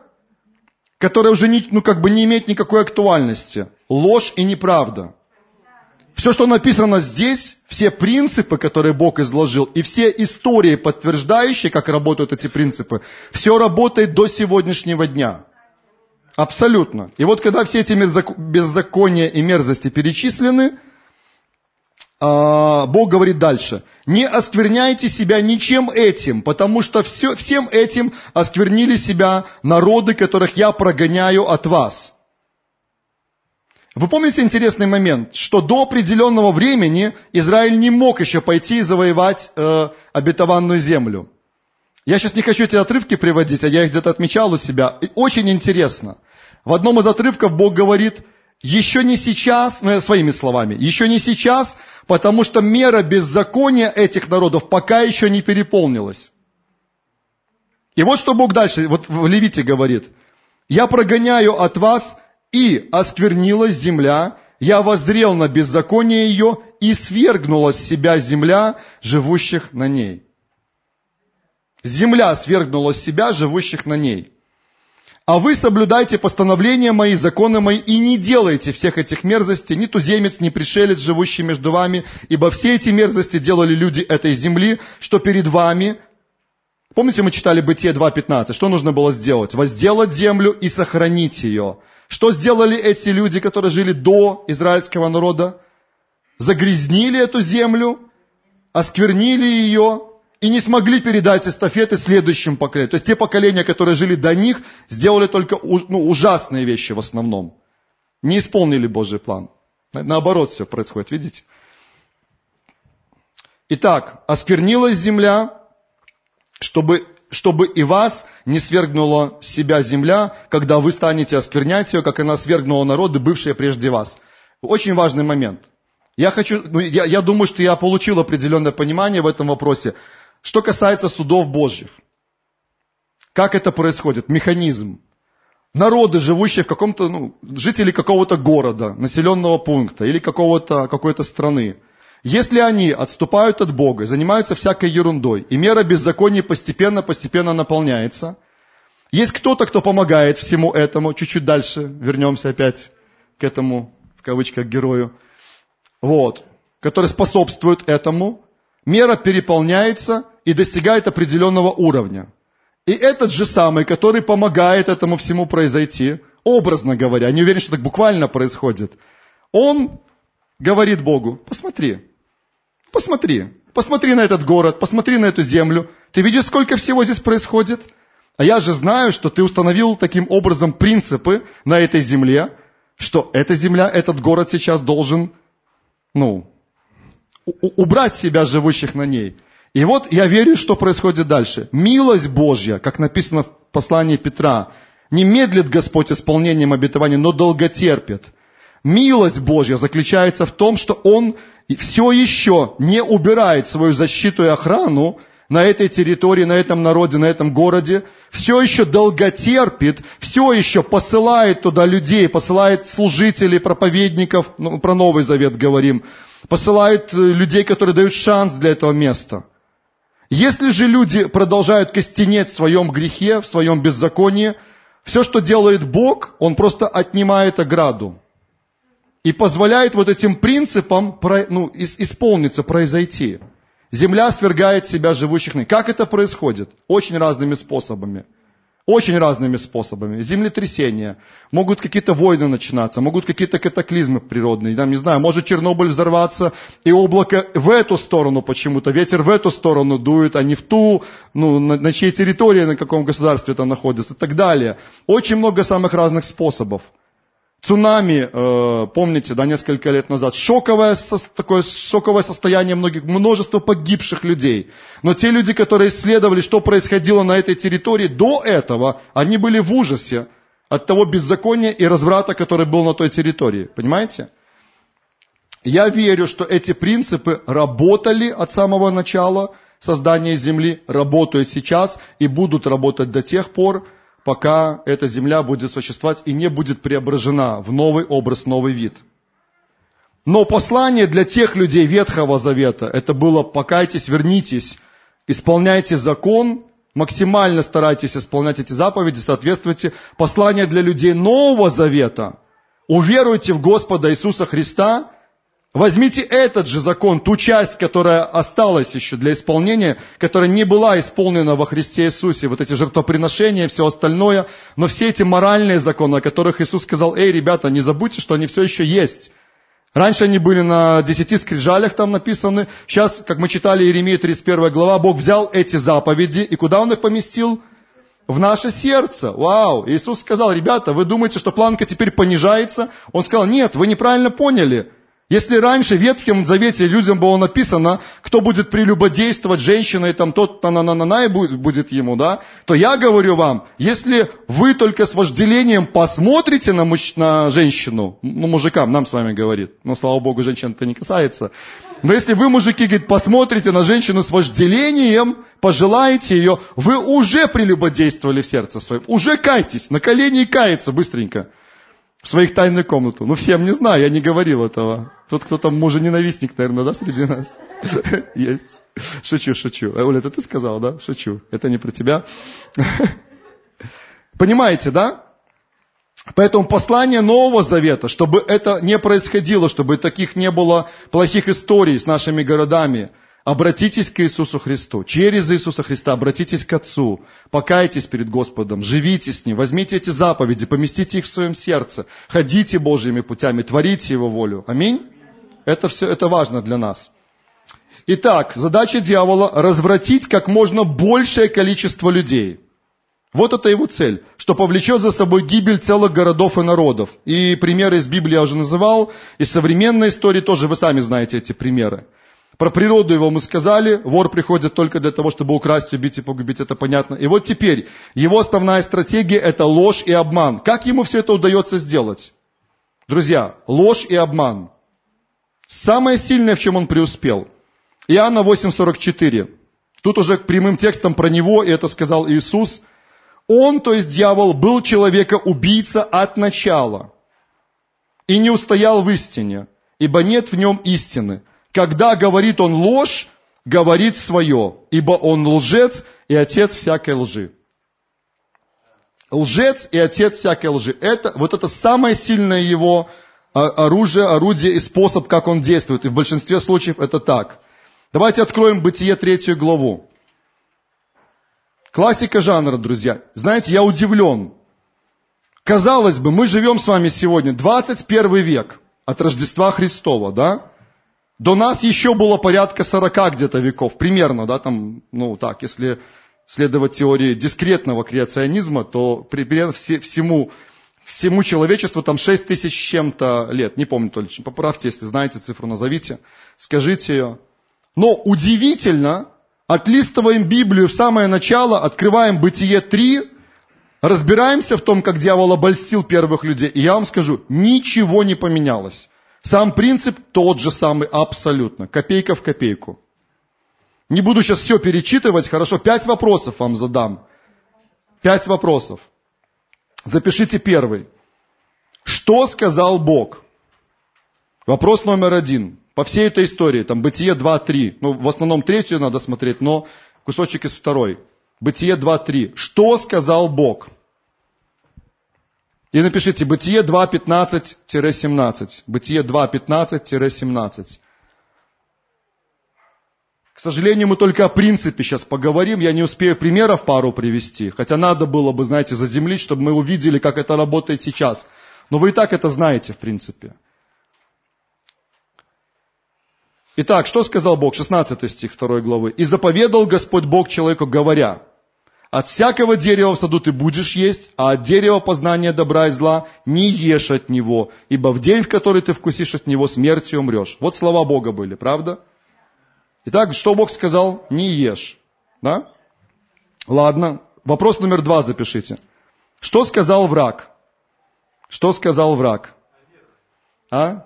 которая уже не, ну, как бы не имеет никакой актуальности. Ложь и неправда. Все, что написано здесь, все принципы, которые Бог изложил, и все истории, подтверждающие, как работают эти принципы, все работает до сегодняшнего дня. Абсолютно. И вот когда все эти беззакония и мерзости перечислены, а, Бог говорит дальше. Не оскверняйте себя ничем этим, потому что все, всем этим осквернили себя народы, которых я прогоняю от вас. Вы помните интересный момент, что до определенного времени Израиль не мог еще пойти и завоевать э, обетованную землю. Я сейчас не хочу эти отрывки приводить, а я их где-то отмечал у себя. И очень интересно. В одном из отрывков Бог говорит, еще не сейчас, ну своими словами, еще не сейчас, потому что мера беззакония этих народов пока еще не переполнилась. И вот что Бог дальше, вот в Левите говорит, я прогоняю от вас и осквернилась земля, я воззрел на беззаконие ее, и свергнула с себя земля живущих на ней. Земля свергнула с себя живущих на ней. А вы соблюдайте постановления мои, законы мои, и не делайте всех этих мерзостей, ни туземец, ни пришелец, живущий между вами, ибо все эти мерзости делали люди этой земли, что перед вами. Помните, мы читали Бытие 2.15, что нужно было сделать? Возделать землю и сохранить ее. Что сделали эти люди, которые жили до израильского народа? Загрязнили эту землю, осквернили ее и не смогли передать эстафеты следующим поколениям. То есть те поколения, которые жили до них, сделали только ну, ужасные вещи в основном. Не исполнили Божий план. Наоборот все происходит, видите? Итак, осквернилась земля, чтобы чтобы и вас не свергнула себя земля, когда вы станете осквернять ее, как она свергнула народы, бывшие прежде вас. Очень важный момент. Я хочу, ну, я, я думаю, что я получил определенное понимание в этом вопросе. Что касается судов Божьих. Как это происходит? Механизм. Народы, живущие в каком-то, ну, жители какого-то города, населенного пункта или какого-то, какой-то страны, если они отступают от Бога, занимаются всякой ерундой, и мера беззакония постепенно-постепенно наполняется, есть кто-то, кто помогает всему этому, чуть-чуть дальше вернемся опять к этому, в кавычках, герою, вот, который способствует этому, мера переполняется и достигает определенного уровня. И этот же самый, который помогает этому всему произойти, образно говоря, не уверен, что так буквально происходит, он говорит Богу, посмотри, Посмотри, посмотри на этот город, посмотри на эту землю. Ты видишь, сколько всего здесь происходит? А я же знаю, что ты установил таким образом принципы на этой земле, что эта земля, этот город сейчас должен, ну, убрать себя, живущих на ней. И вот я верю, что происходит дальше. Милость Божья, как написано в послании Петра, не медлит Господь исполнением обетования, но долготерпит. Милость Божья заключается в том, что Он все еще не убирает свою защиту и охрану на этой территории, на этом народе, на этом городе, все еще долготерпит, все еще посылает туда людей, посылает служителей, проповедников, ну, про Новый Завет говорим, посылает э, людей, которые дают шанс для этого места. Если же люди продолжают костенеть в своем грехе, в своем беззаконии, все, что делает Бог, Он просто отнимает ограду и позволяет вот этим принципам ну, исполниться, произойти. Земля свергает себя живущих. Как это происходит? Очень разными способами. Очень разными способами. Землетрясения, могут какие-то войны начинаться, могут какие-то катаклизмы природные. Там, не знаю, может Чернобыль взорваться, и облако в эту сторону почему-то, ветер в эту сторону дует, а не в ту, ну, на, на чьей территории, на каком государстве это находится и так далее. Очень много самых разных способов. Цунами, э, помните, да, несколько лет назад, шоковое, такое шоковое состояние многих, множество погибших людей. Но те люди, которые исследовали, что происходило на этой территории до этого, они были в ужасе от того беззакония и разврата, который был на той территории. Понимаете? Я верю, что эти принципы работали от самого начала создания Земли, работают сейчас и будут работать до тех пор, пока эта земля будет существовать и не будет преображена в новый образ, новый вид. Но послание для тех людей Ветхого Завета, это было покайтесь, вернитесь, исполняйте закон, максимально старайтесь исполнять эти заповеди, соответствуйте. Послание для людей Нового Завета, уверуйте в Господа Иисуса Христа – Возьмите этот же закон, ту часть, которая осталась еще для исполнения, которая не была исполнена во Христе Иисусе, вот эти жертвоприношения, все остальное, но все эти моральные законы, о которых Иисус сказал, эй, ребята, не забудьте, что они все еще есть. Раньше они были на десяти скрижалях там написаны. Сейчас, как мы читали Иеремия 31 глава, Бог взял эти заповеди и куда Он их поместил? в наше сердце. Вау! Иисус сказал, ребята, вы думаете, что планка теперь понижается? Он сказал, нет, вы неправильно поняли. Если раньше в Ветхом Завете людям было написано, кто будет прелюбодействовать женщиной, там тот на на на на на будет, ему, да, то я говорю вам, если вы только с вожделением посмотрите на, муж, на женщину, ну, мужикам, нам с вами говорит, но, слава богу, женщин это не касается, но если вы, мужики, говорит, посмотрите на женщину с вожделением, пожелаете ее, вы уже прелюбодействовали в сердце своем, уже кайтесь, на колени и кается быстренько в своих тайную комнату. Ну, всем не знаю, я не говорил этого. Тот, кто там мужа-ненавистник, наверное, да, среди нас? Есть. Шучу, шучу. Оля, это ты сказал, да? Шучу. Это не про тебя. Понимаете, да? Поэтому послание Нового Завета, чтобы это не происходило, чтобы таких не было плохих историй с нашими городами – Обратитесь к Иисусу Христу. Через Иисуса Христа обратитесь к Отцу. Покайтесь перед Господом. Живите с Ним. Возьмите эти заповеди, поместите их в своем сердце. Ходите Божьими путями, творите Его волю. Аминь. Это все, это важно для нас. Итак, задача дьявола – развратить как можно большее количество людей. Вот это его цель, что повлечет за собой гибель целых городов и народов. И примеры из Библии я уже называл, из современной истории тоже вы сами знаете эти примеры. Про природу его мы сказали, вор приходит только для того, чтобы украсть, убить и погубить, это понятно. И вот теперь, его основная стратегия это ложь и обман. Как ему все это удается сделать? Друзья, ложь и обман. Самое сильное, в чем он преуспел. Иоанна 8,44. Тут уже прямым текстом про него, и это сказал Иисус. Он, то есть дьявол, был человека-убийца от начала и не устоял в истине, ибо нет в нем истины. Когда говорит он ложь, говорит свое, ибо он лжец и отец всякой лжи. Лжец и отец всякой лжи. Это, вот это самое сильное его а, оружие, орудие и способ, как он действует. И в большинстве случаев это так. Давайте откроем Бытие третью главу. Классика жанра, друзья. Знаете, я удивлен. Казалось бы, мы живем с вами сегодня 21 век от Рождества Христова, да? До нас еще было порядка 40 где-то веков, примерно, да, там, ну так, если следовать теории дискретного креационизма, то примерно все, всему, всему человечеству там 6 тысяч с чем-то лет. Не помню точно, поправьте, если знаете цифру, назовите, скажите ее. Но удивительно, отлистываем Библию в самое начало, открываем Бытие 3, разбираемся в том, как дьявол обольстил первых людей, и я вам скажу, ничего не поменялось. Сам принцип тот же самый абсолютно, копейка в копейку. Не буду сейчас все перечитывать, хорошо, пять вопросов вам задам. Пять вопросов. Запишите первый. Что сказал Бог? Вопрос номер один. По всей этой истории, там Бытие 2-3, ну в основном третью надо смотреть, но кусочек из второй. Бытие 2-3. Что сказал Бог? И напишите Бытие 2.15-17. Бытие 2.15-17. К сожалению, мы только о принципе сейчас поговорим. Я не успею примеров пару привести. Хотя надо было бы, знаете, заземлить, чтобы мы увидели, как это работает сейчас. Но вы и так это знаете, в принципе. Итак, что сказал Бог? 16 стих 2 главы. «И заповедал Господь Бог человеку, говоря, от всякого дерева в саду ты будешь есть, а от дерева познания добра и зла не ешь от него, ибо в день, в который ты вкусишь от него, смертью умрешь. Вот слова Бога были, правда? Итак, что Бог сказал? Не ешь. Да? Ладно. Вопрос номер два запишите. Что сказал враг? Что сказал враг? А?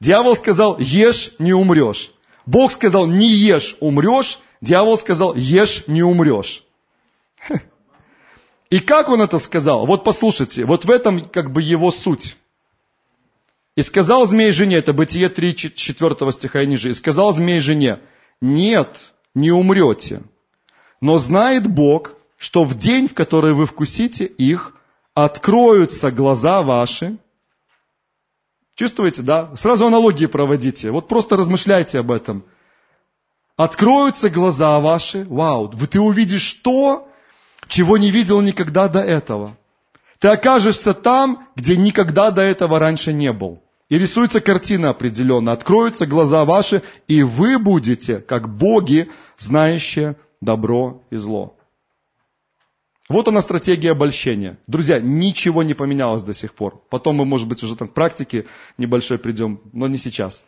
Дьявол сказал, ешь, не умрешь. Бог сказал, не ешь, умрешь. Дьявол сказал, ешь, не умрешь. И как он это сказал? Вот послушайте, вот в этом как бы его суть. И сказал змей жене, это Бытие 3, 4 стиха и ниже, и сказал змей жене, нет, не умрете, но знает Бог, что в день, в который вы вкусите их, откроются глаза ваши. Чувствуете, да? Сразу аналогии проводите. Вот просто размышляйте об этом откроются глаза ваши, вау, ты увидишь то, чего не видел никогда до этого. Ты окажешься там, где никогда до этого раньше не был. И рисуется картина определенно. Откроются глаза ваши, и вы будете, как боги, знающие добро и зло. Вот она стратегия обольщения. Друзья, ничего не поменялось до сих пор. Потом мы, может быть, уже там к практике небольшой придем, но не сейчас.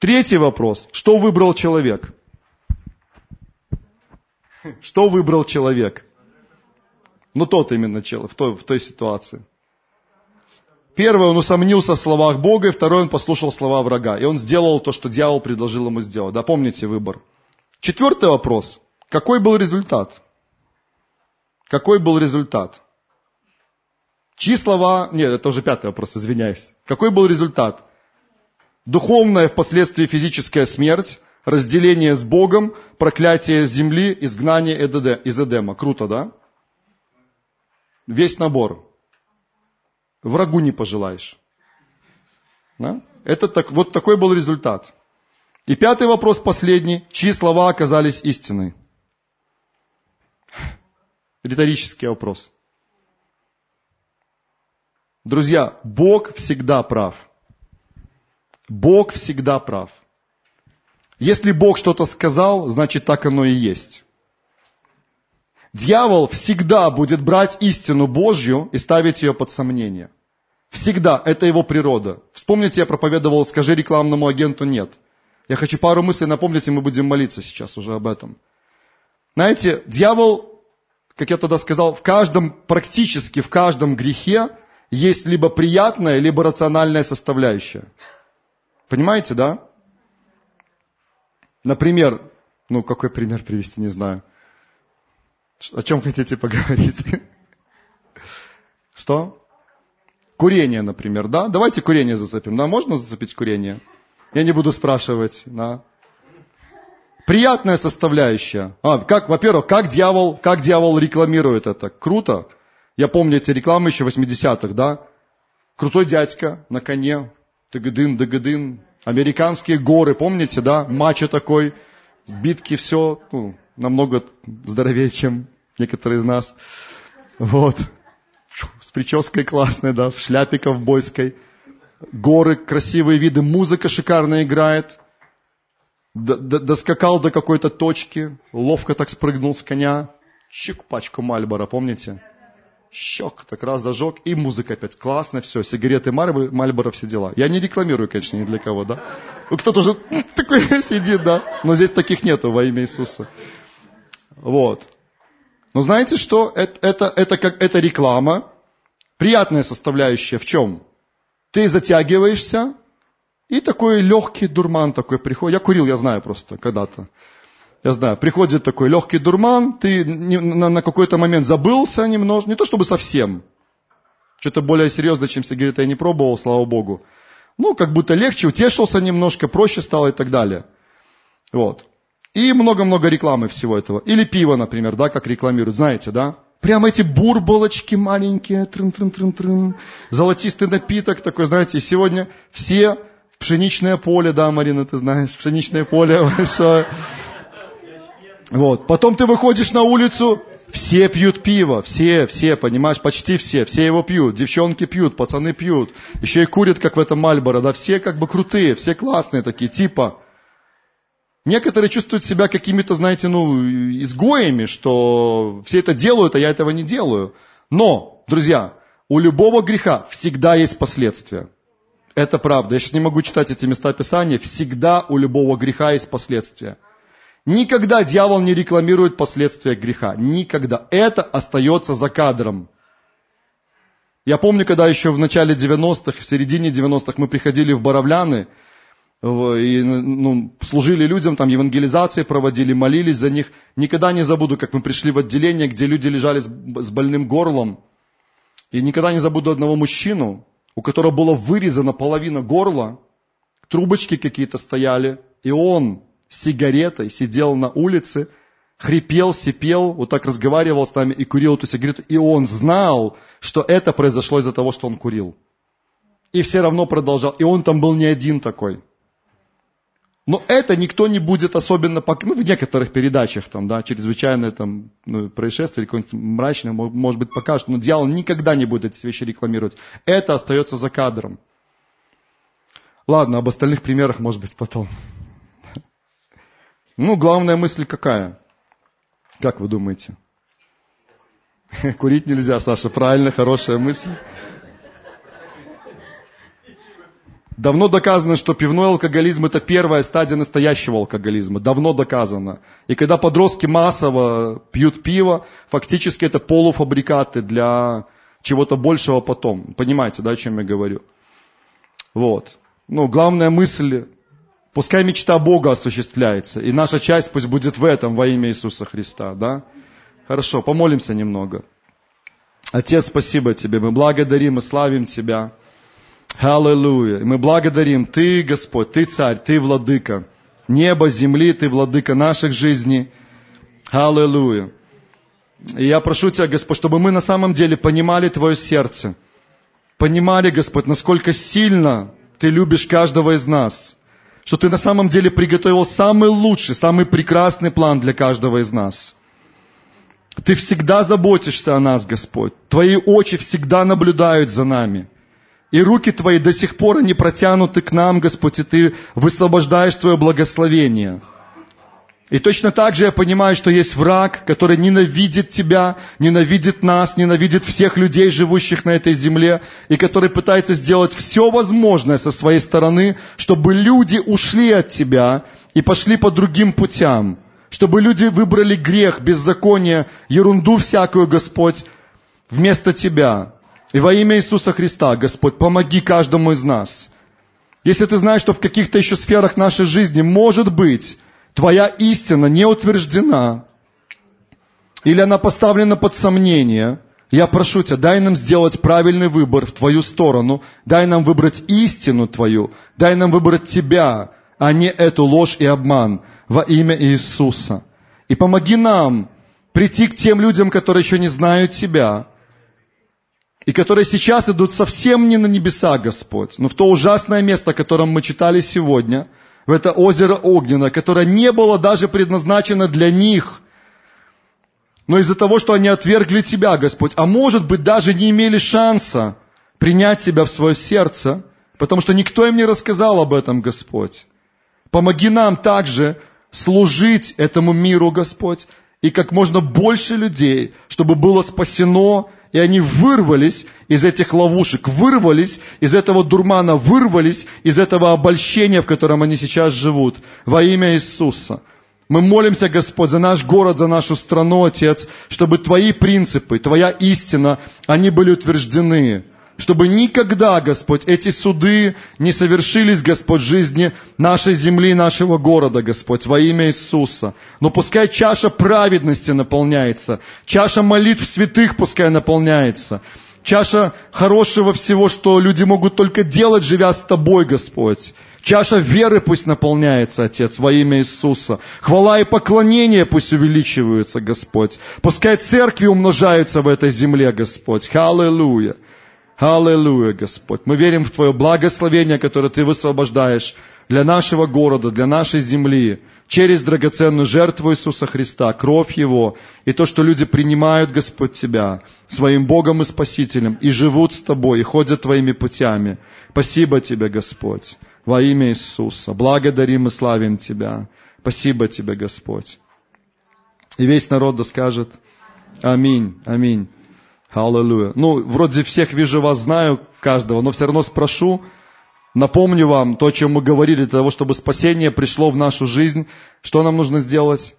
Третий вопрос. Что выбрал человек? Что выбрал человек? Ну, тот именно человек, в той, в той ситуации. Первый, он усомнился в словах Бога, и второй, он послушал слова врага. И он сделал то, что дьявол предложил ему сделать. Да, помните выбор. Четвертый вопрос. Какой был результат? Какой был результат? Чьи слова... Нет, это уже пятый вопрос, извиняюсь. Какой был результат? Духовная, впоследствии физическая смерть, разделение с Богом, проклятие земли, изгнание из Эдема. Круто, да? Весь набор. Врагу не пожелаешь. Да? Это так, вот такой был результат. И пятый вопрос, последний. Чьи слова оказались истиной? Риторический вопрос. Друзья, Бог всегда прав. Бог всегда прав. Если Бог что-то сказал, значит так оно и есть. Дьявол всегда будет брать истину Божью и ставить ее под сомнение. Всегда. Это его природа. Вспомните, я проповедовал, скажи рекламному агенту нет. Я хочу пару мыслей напомнить, и мы будем молиться сейчас уже об этом. Знаете, дьявол, как я тогда сказал, в каждом, практически в каждом грехе есть либо приятная, либо рациональная составляющая. Понимаете, да? Например, ну какой пример привести, не знаю. О чем хотите поговорить? Что? Курение, например, да? Давайте курение зацепим. Да, можно зацепить курение? Я не буду спрашивать, да? Приятная составляющая. А, как, во-первых, как дьявол, как дьявол рекламирует это? Круто. Я помню эти рекламы еще 80-х, да? Крутой дядька на коне, дыгадын, дыгадын. Американские горы, помните, да? Мачо такой, битки, все, ну, намного здоровее, чем некоторые из нас. Вот. С прической классной, да, в шляпе ковбойской. Горы, красивые виды, музыка шикарно играет. Доскакал до какой-то точки, ловко так спрыгнул с коня. Чик, пачку Мальбора, помните? Щек, так раз зажег, и музыка опять классно, все, сигареты Мальборо, все дела. Я не рекламирую, конечно, ни для кого, да. Ну, кто-то уже такой сидит, да. Но здесь таких нету во имя Иисуса. Вот. Но знаете что? Это, это, это как это реклама. Приятная составляющая в чем? Ты затягиваешься, и такой легкий дурман такой приходит. Я курил, я знаю просто когда-то я знаю, приходит такой легкий дурман, ты на, какой-то момент забылся немножко, не то чтобы совсем, что-то более серьезное, чем сигареты я не пробовал, слава богу. Ну, как будто легче, утешился немножко, проще стало и так далее. Вот. И много-много рекламы всего этого. Или пиво, например, да, как рекламируют, знаете, да? Прямо эти бурболочки маленькие, трын-трын-трын-трын, золотистый напиток такой, знаете, сегодня все в пшеничное поле, да, Марина, ты знаешь, пшеничное поле большое, вот. Потом ты выходишь на улицу, все пьют пиво, все, все, понимаешь, почти все, все его пьют, девчонки пьют, пацаны пьют, еще и курят, как в этом Мальборо, да, все как бы крутые, все классные такие, типа. Некоторые чувствуют себя какими-то, знаете, ну, изгоями, что все это делают, а я этого не делаю. Но, друзья, у любого греха всегда есть последствия. Это правда. Я сейчас не могу читать эти места Писания. Всегда у любого греха есть последствия. Никогда дьявол не рекламирует последствия греха. Никогда. Это остается за кадром. Я помню, когда еще в начале 90-х, в середине 90-х мы приходили в Боровляны, и ну, служили людям, там евангелизации проводили, молились за них. Никогда не забуду, как мы пришли в отделение, где люди лежали с, больным горлом. И никогда не забуду одного мужчину, у которого было вырезано половина горла, трубочки какие-то стояли, и он сигаретой, сидел на улице, хрипел, сипел, вот так разговаривал с нами и курил эту сигарету. И он знал, что это произошло из-за того, что он курил. И все равно продолжал. И он там был не один такой. Но это никто не будет особенно, ну, в некоторых передачах, там, да, чрезвычайное там, ну, происшествие, какое-нибудь мрачное, может быть, покажут, но дьявол никогда не будет эти вещи рекламировать. Это остается за кадром. Ладно, об остальных примерах, может быть, потом. Ну, главная мысль какая? Как вы думаете? Курить нельзя, Саша, правильно, хорошая мысль. Давно доказано, что пивной алкоголизм это первая стадия настоящего алкоголизма. Давно доказано. И когда подростки массово пьют пиво, фактически это полуфабрикаты для чего-то большего потом. Понимаете, да, о чем я говорю? Вот. Ну, главная мысль, пускай мечта Бога осуществляется, и наша часть пусть будет в этом во имя Иисуса Христа, да? Хорошо, помолимся немного. Отец, спасибо Тебе, мы благодарим и славим Тебя. Аллилуйя. Мы благодарим Ты, Господь, Ты царь, Ты владыка. Небо, земли, Ты владыка наших жизней. Аллилуйя. И я прошу Тебя, Господь, чтобы мы на самом деле понимали Твое сердце. Понимали, Господь, насколько сильно Ты любишь каждого из нас. Что Ты на самом деле приготовил самый лучший, самый прекрасный план для каждого из нас. Ты всегда заботишься о нас, Господь. Твои очи всегда наблюдают за нами. И руки Твои до сих пор они протянуты к нам, Господь, и Ты высвобождаешь Твое благословение. И точно так же я понимаю, что есть враг, который ненавидит тебя, ненавидит нас, ненавидит всех людей, живущих на этой земле, и который пытается сделать все возможное со своей стороны, чтобы люди ушли от тебя и пошли по другим путям, чтобы люди выбрали грех, беззаконие, ерунду всякую, Господь, вместо тебя. И во имя Иисуса Христа, Господь, помоги каждому из нас. Если ты знаешь, что в каких-то еще сферах нашей жизни, может быть, твоя истина не утверждена, или она поставлена под сомнение, я прошу тебя, дай нам сделать правильный выбор в твою сторону, дай нам выбрать истину твою, дай нам выбрать тебя, а не эту ложь и обман во имя Иисуса. И помоги нам прийти к тем людям, которые еще не знают Тебя, и которые сейчас идут совсем не на небеса, Господь, но в то ужасное место, о котором мы читали сегодня – в это озеро Огненно, которое не было даже предназначено для них. Но из-за того, что они отвергли Тебя, Господь, а может быть даже не имели шанса принять Тебя в свое сердце, потому что никто им не рассказал об этом, Господь. Помоги нам также служить этому миру, Господь, и как можно больше людей, чтобы было спасено и они вырвались из этих ловушек, вырвались из этого дурмана, вырвались из этого обольщения, в котором они сейчас живут, во имя Иисуса. Мы молимся, Господь, за наш город, за нашу страну, Отец, чтобы Твои принципы, Твоя истина, они были утверждены чтобы никогда, Господь, эти суды не совершились, Господь, жизни нашей земли, нашего города, Господь, во имя Иисуса. Но пускай чаша праведности наполняется, чаша молитв святых пускай наполняется, чаша хорошего всего, что люди могут только делать, живя с Тобой, Господь. Чаша веры пусть наполняется, Отец, во имя Иисуса. Хвала и поклонение пусть увеличиваются, Господь. Пускай церкви умножаются в этой земле, Господь. Аллилуйя. Аллилуйя, Господь. Мы верим в Твое благословение, которое Ты высвобождаешь для нашего города, для нашей земли, через драгоценную жертву Иисуса Христа, кровь Его, и то, что люди принимают, Господь, Тебя своим Богом и Спасителем, и живут с Тобой, и ходят Твоими путями. Спасибо Тебе, Господь, во имя Иисуса. Благодарим и славим Тебя. Спасибо Тебе, Господь. И весь народ да скажет Аминь, аминь. Аллилуйя. Ну, вроде всех вижу вас, знаю каждого, но все равно спрошу, напомню вам то, о чем мы говорили, для того, чтобы спасение пришло в нашу жизнь. Что нам нужно сделать?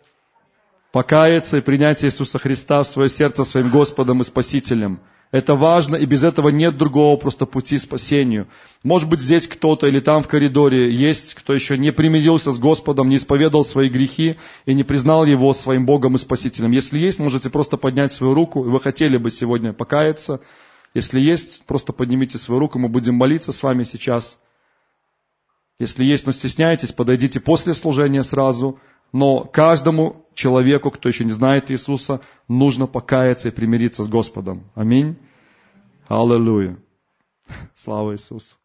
Покаяться и принять Иисуса Христа в свое сердце своим Господом и Спасителем – это важно, и без этого нет другого просто пути спасению. Может быть, здесь кто-то или там в коридоре есть, кто еще не примирился с Господом, не исповедал свои грехи и не признал Его своим Богом и Спасителем. Если есть, можете просто поднять свою руку, и вы хотели бы сегодня покаяться. Если есть, просто поднимите свою руку, мы будем молиться с вами сейчас. Если есть, но стесняетесь, подойдите после служения сразу. Но каждому человеку, кто еще не знает Иисуса, нужно покаяться и примириться с Господом. Аминь. Аллилуйя. Слава Иисусу.